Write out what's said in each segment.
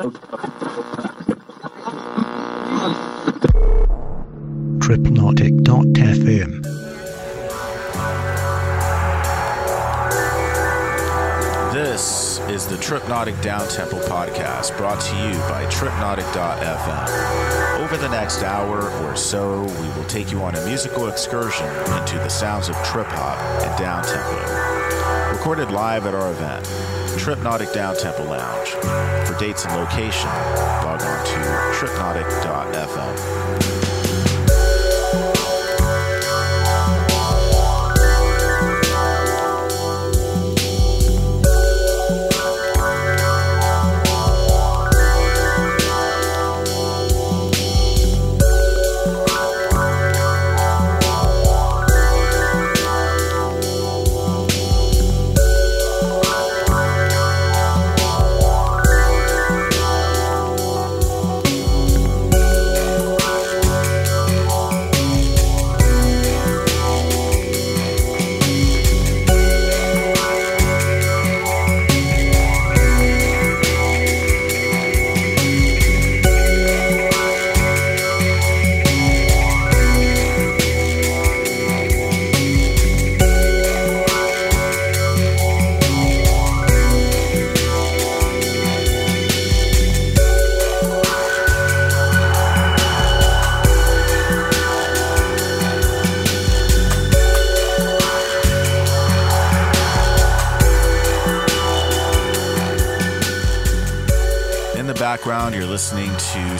Tripnotic.fm This is the Tripnotic Downtempo podcast brought to you by Tripnotic.fm. Over the next hour or so, we will take you on a musical excursion into the sounds of trip hop and downtempo. Recorded live at our event, Tripnotic Downtempo Lounge. For dates and location, log on to Tripnotic.fm.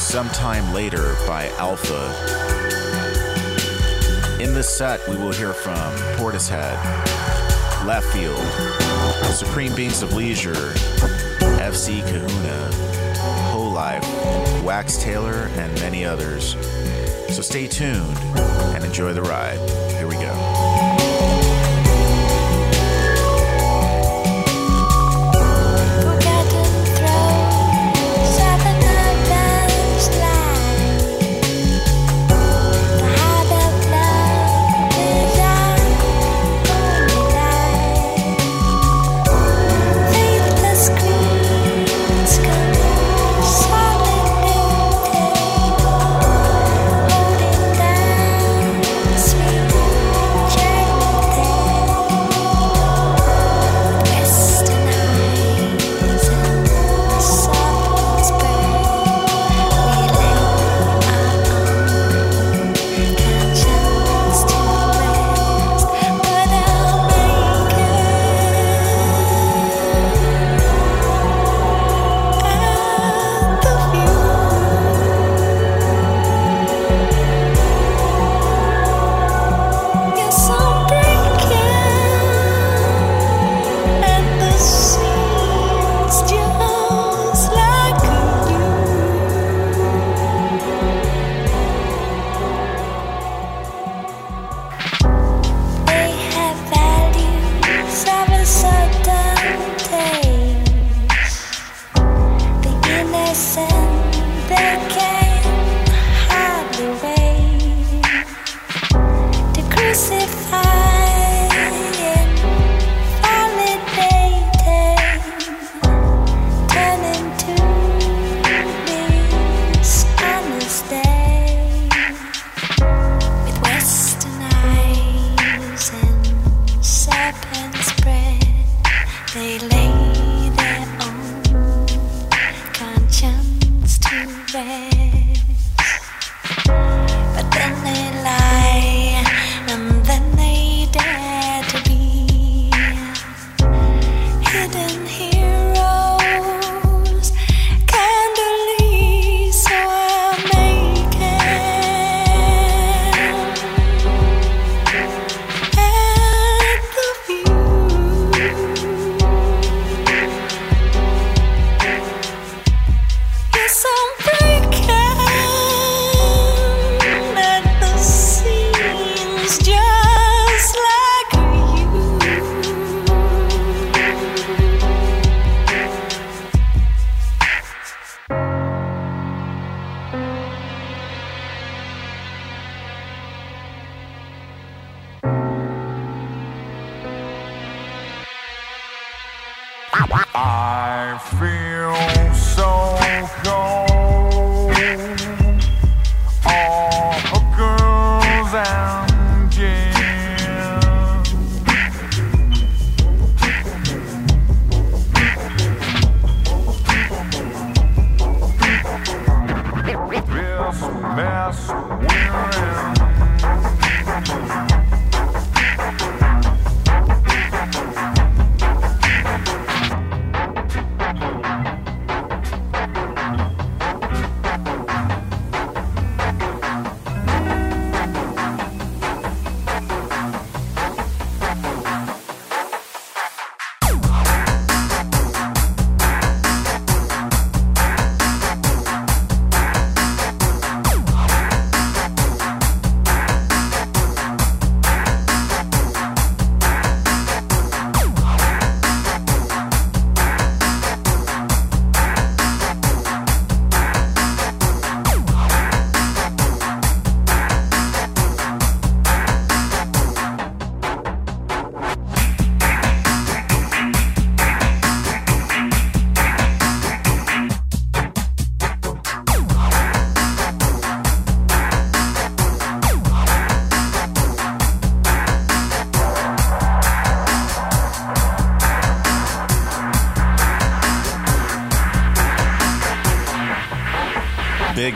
Sometime Later by Alpha. In this set, we will hear from Portishead, Leftfield, Supreme Beings of Leisure, FC Kahuna, Whole Life, Wax Tailor, and many others. So stay tuned and enjoy the ride. Here we go. Lay their own conscience to rest.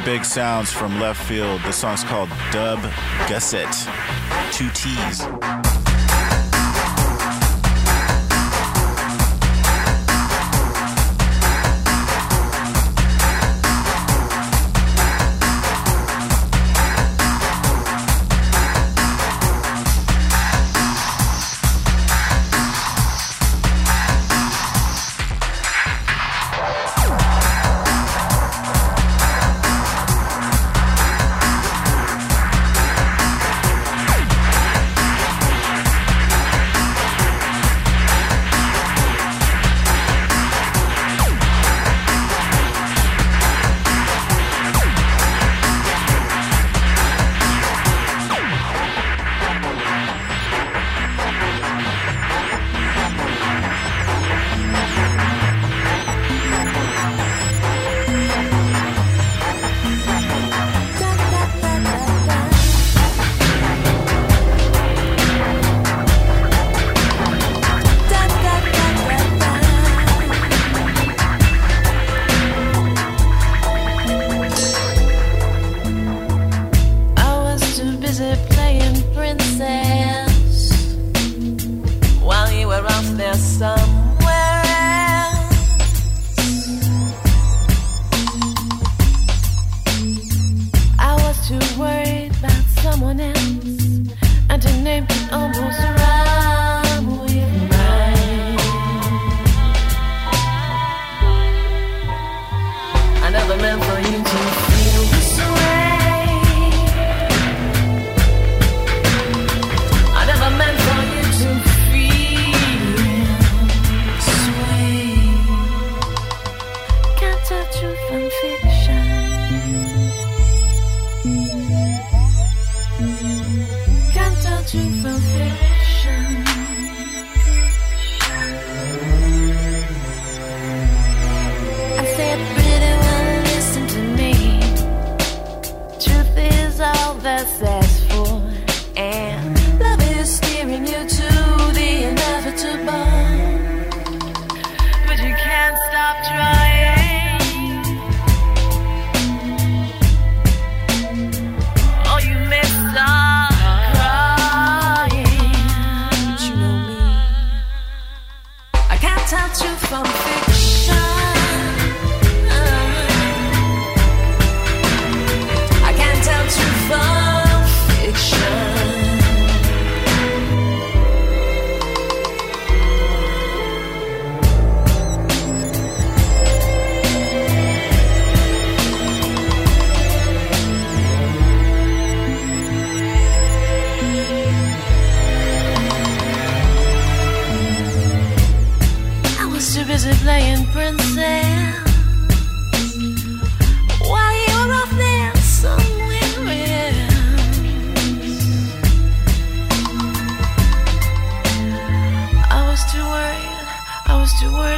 Big, sounds from Leftfield. The song's called Dub Gussett. Two T's.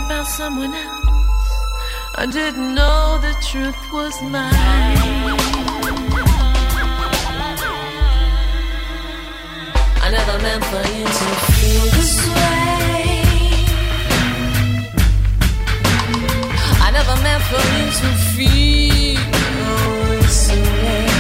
about someone else. I didn't know the truth was mine. I never meant for you to feel this way. I never meant for you to feel this way.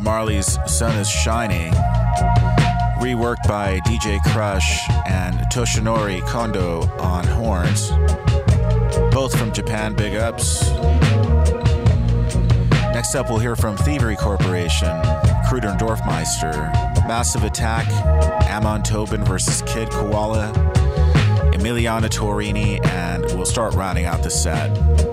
Yoshi's Sun is Shining, reworked by DJ Krush and Toshinori Kondo on horns, both from Japan Big Ups. Next up, we'll hear from Thievery Corporation, Kruder and Dorfmeister, Massive Attack, Amon Tobin versus Kid Koala, Emiliana Torrini, and we'll start rounding out the set.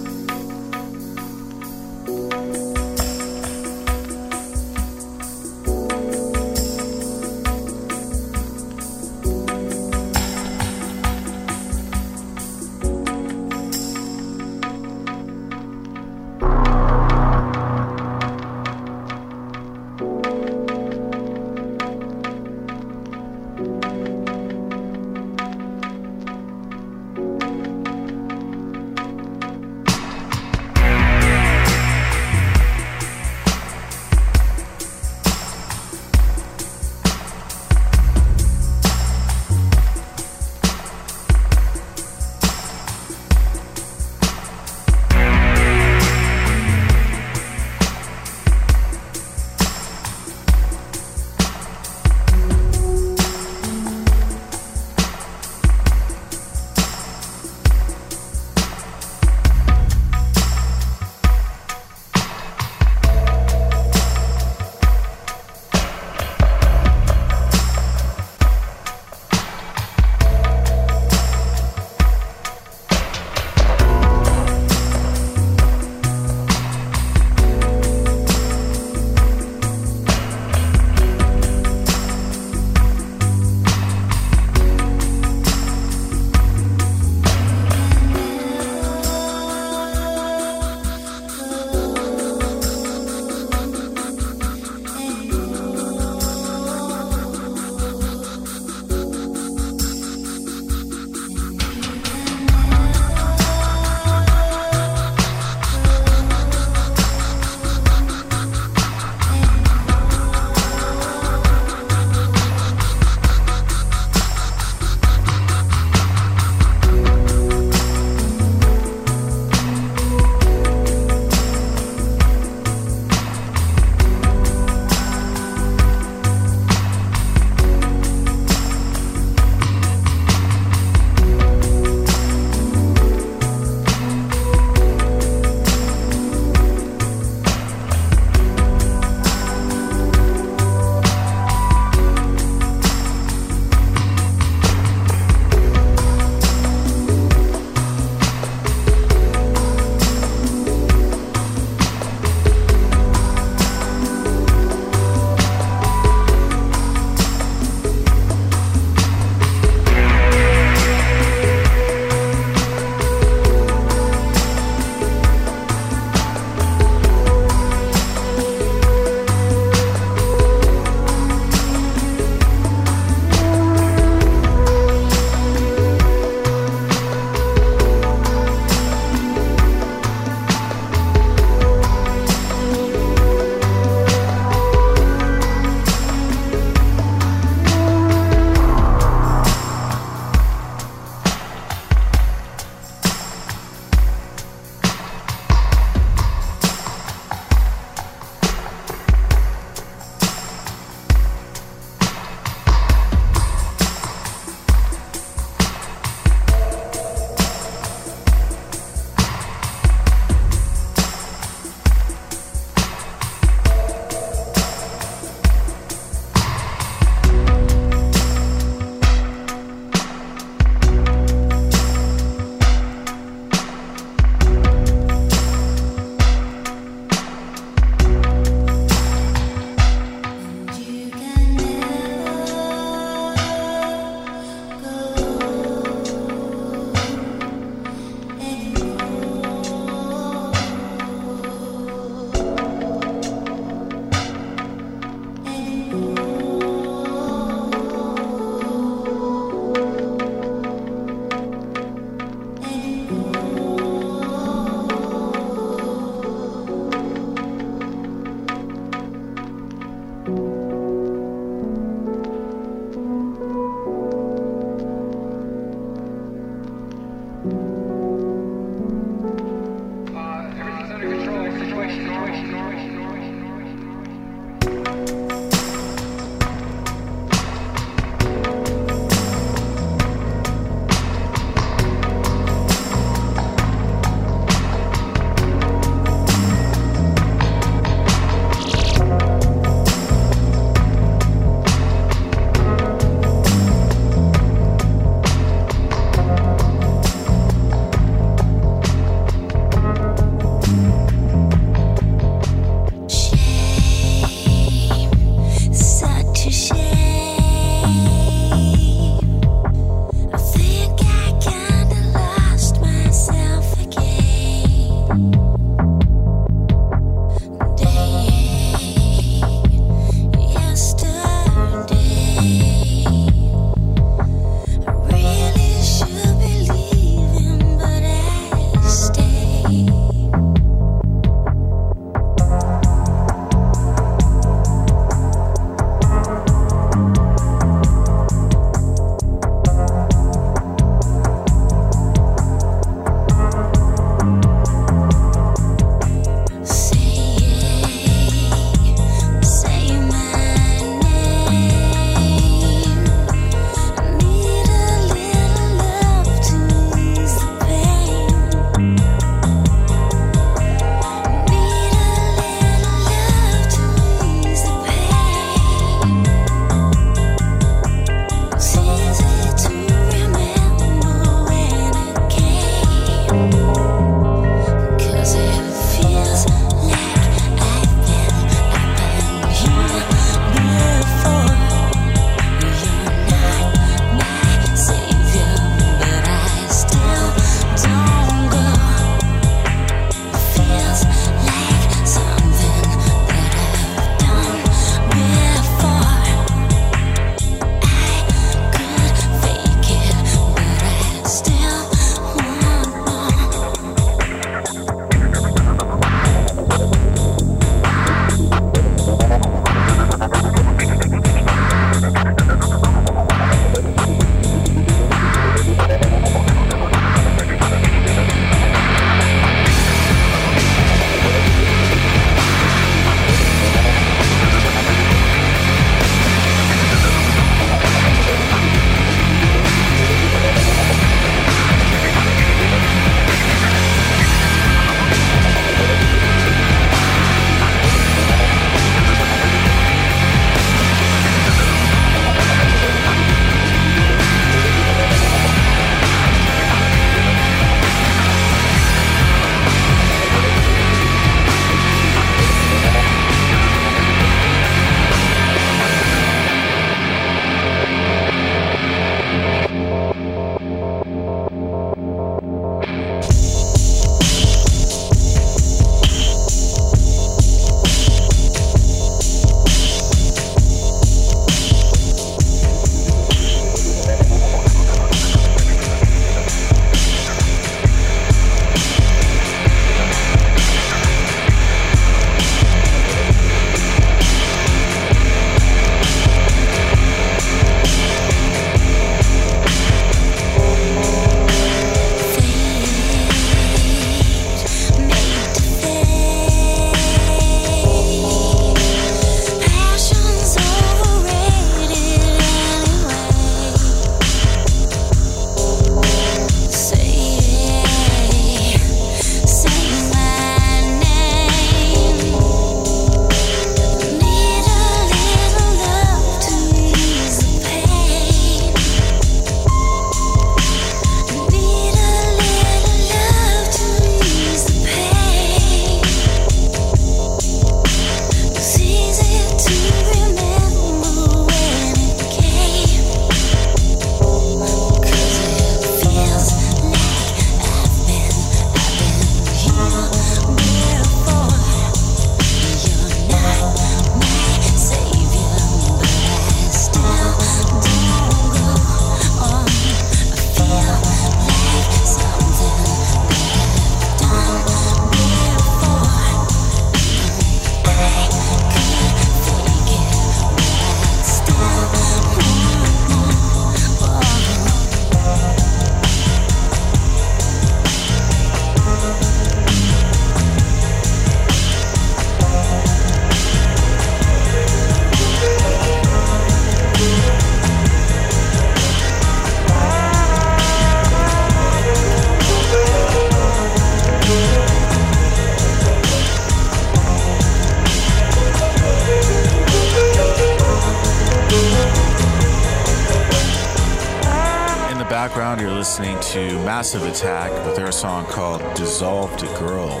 Song called Dissolved Girl.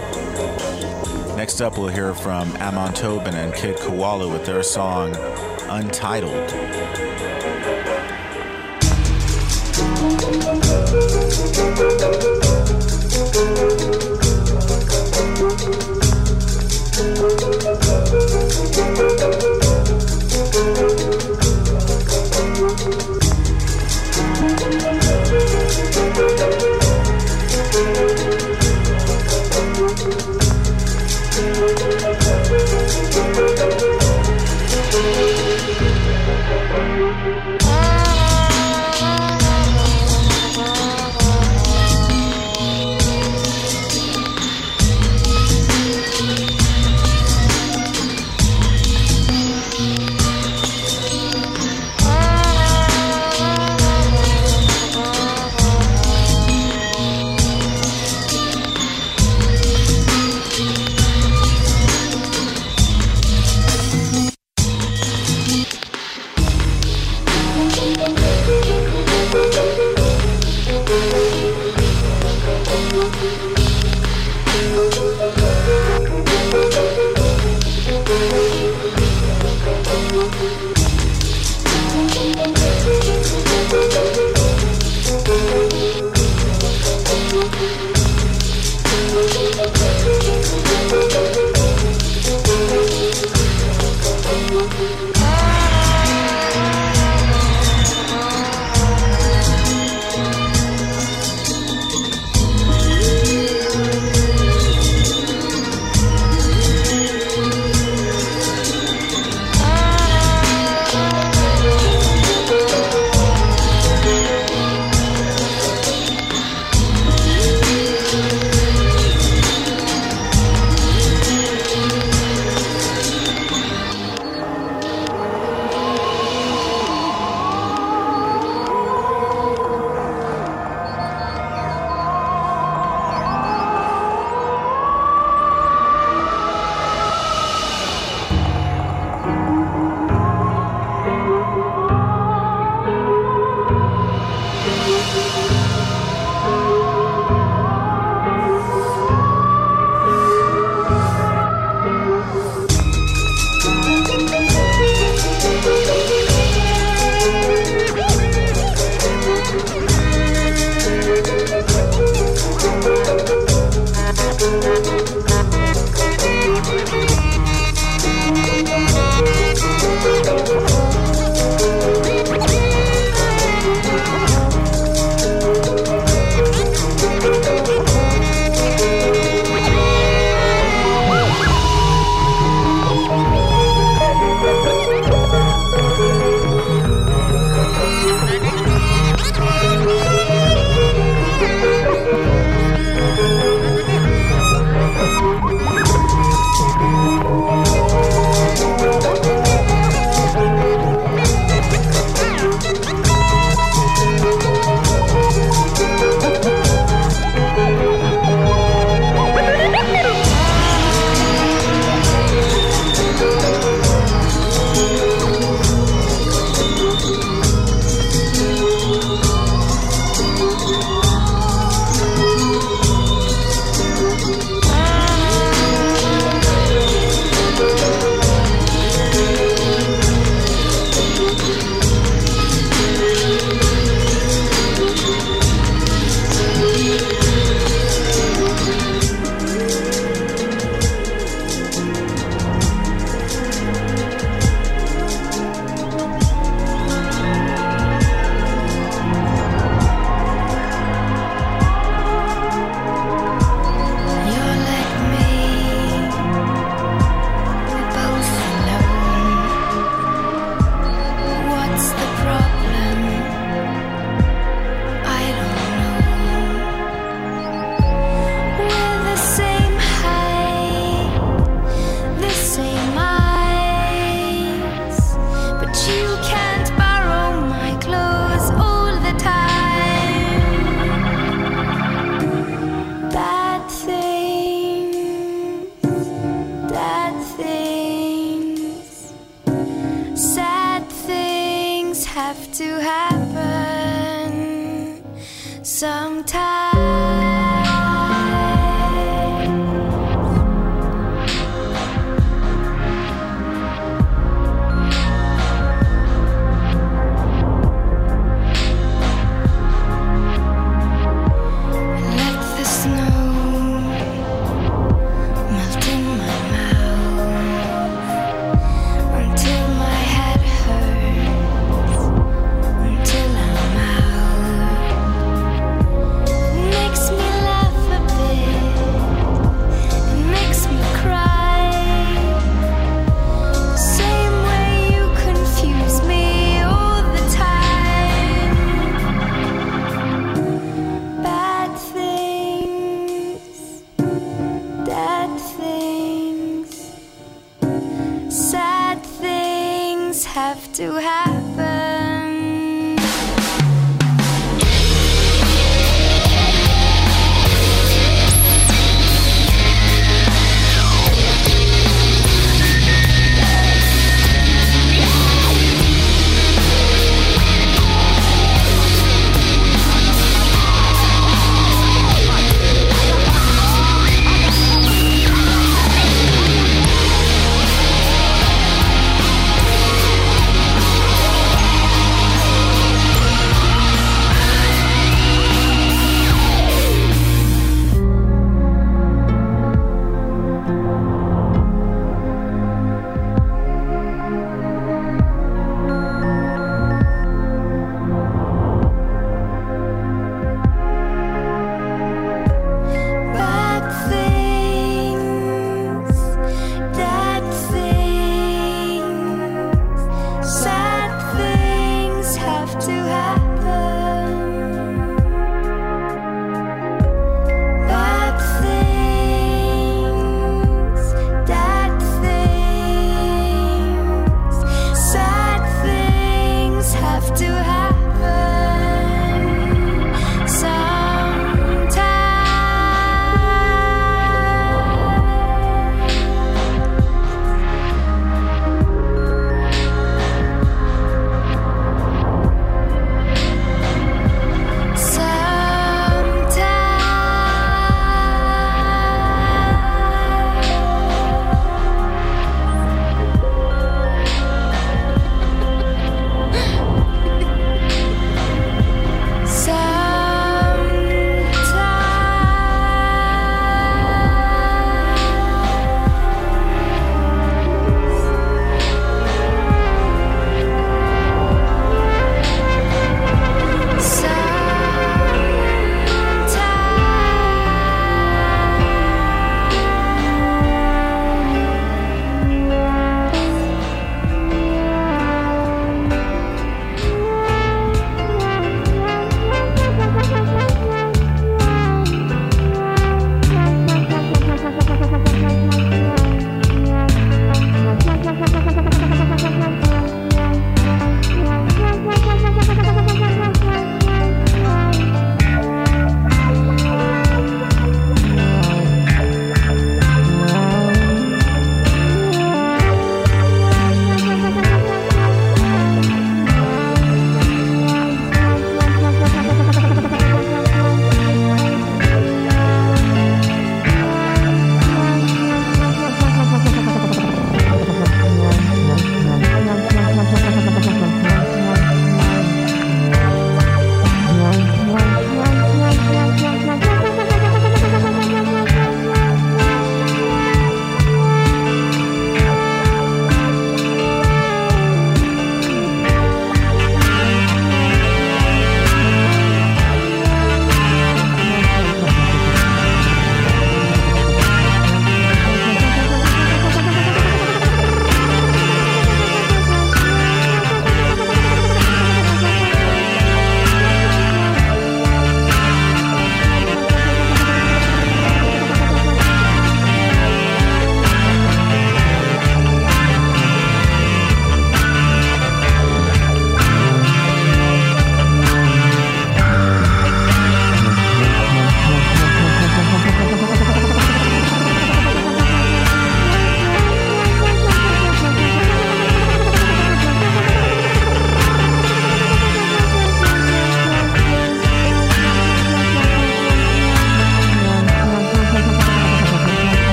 Next up, we'll hear from Amon Tobin and Kid Koala with their song Untitled.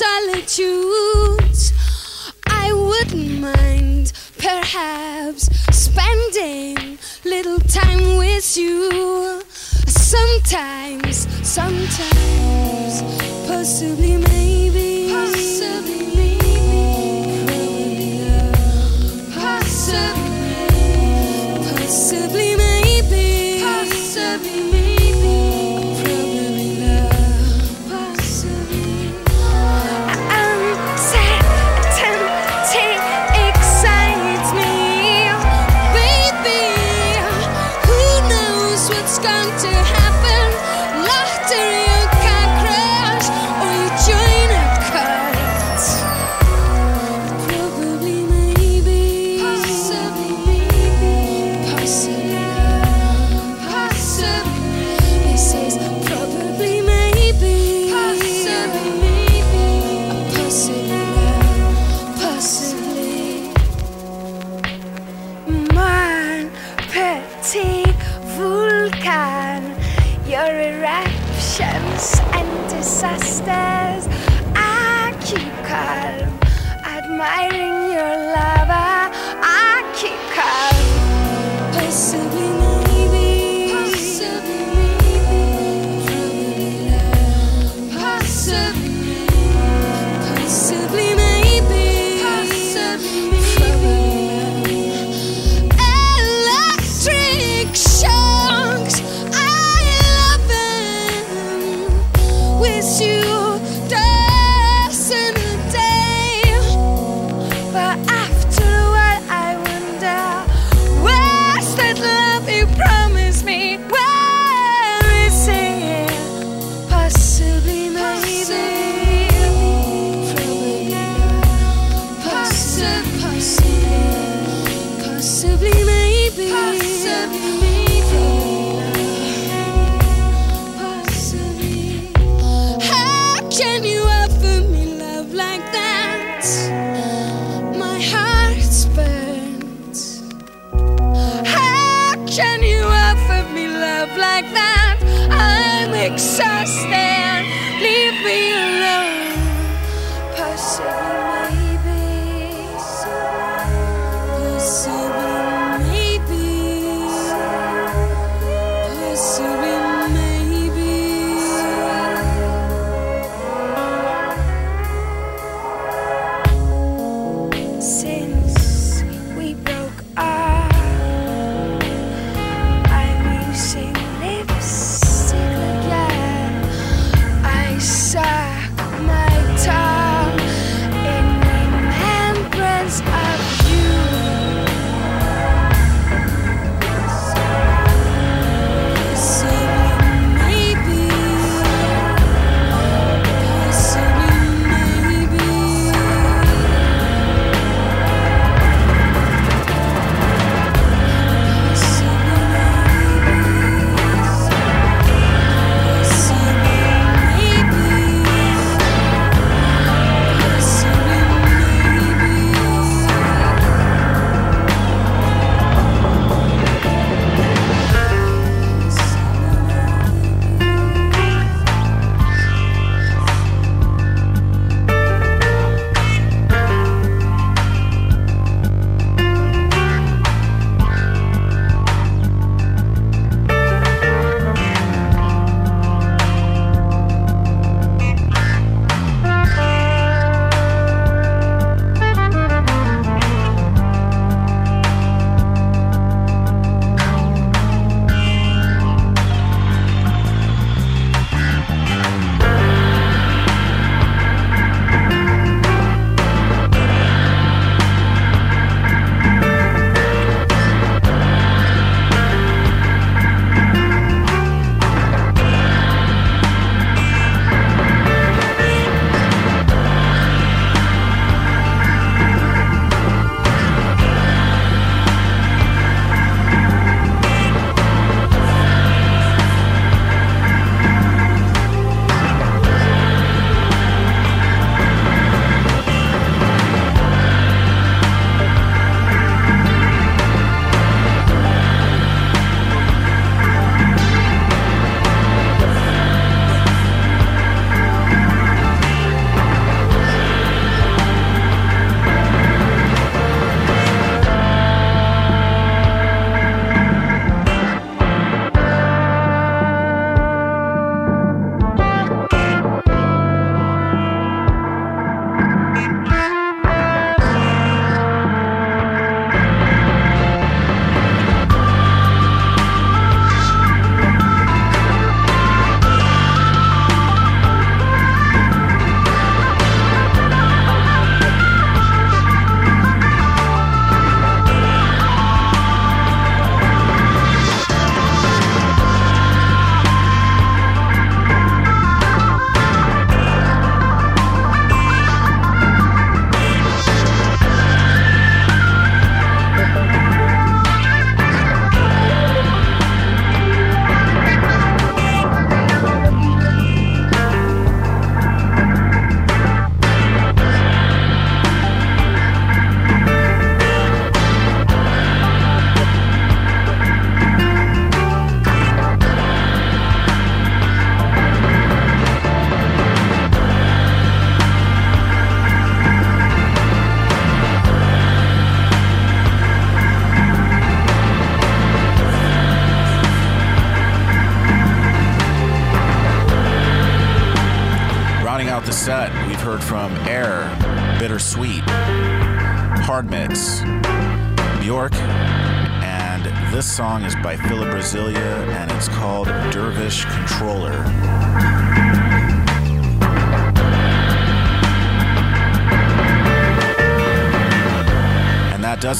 Enjoy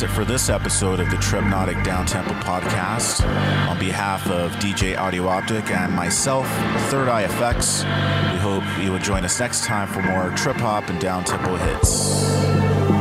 it for this episode of the Tripnotic Downtempo podcast. On behalf of DJ Audio Optic and myself, Third Eye Effects, we hope you will join us next time for more trip hop and downtempo hits.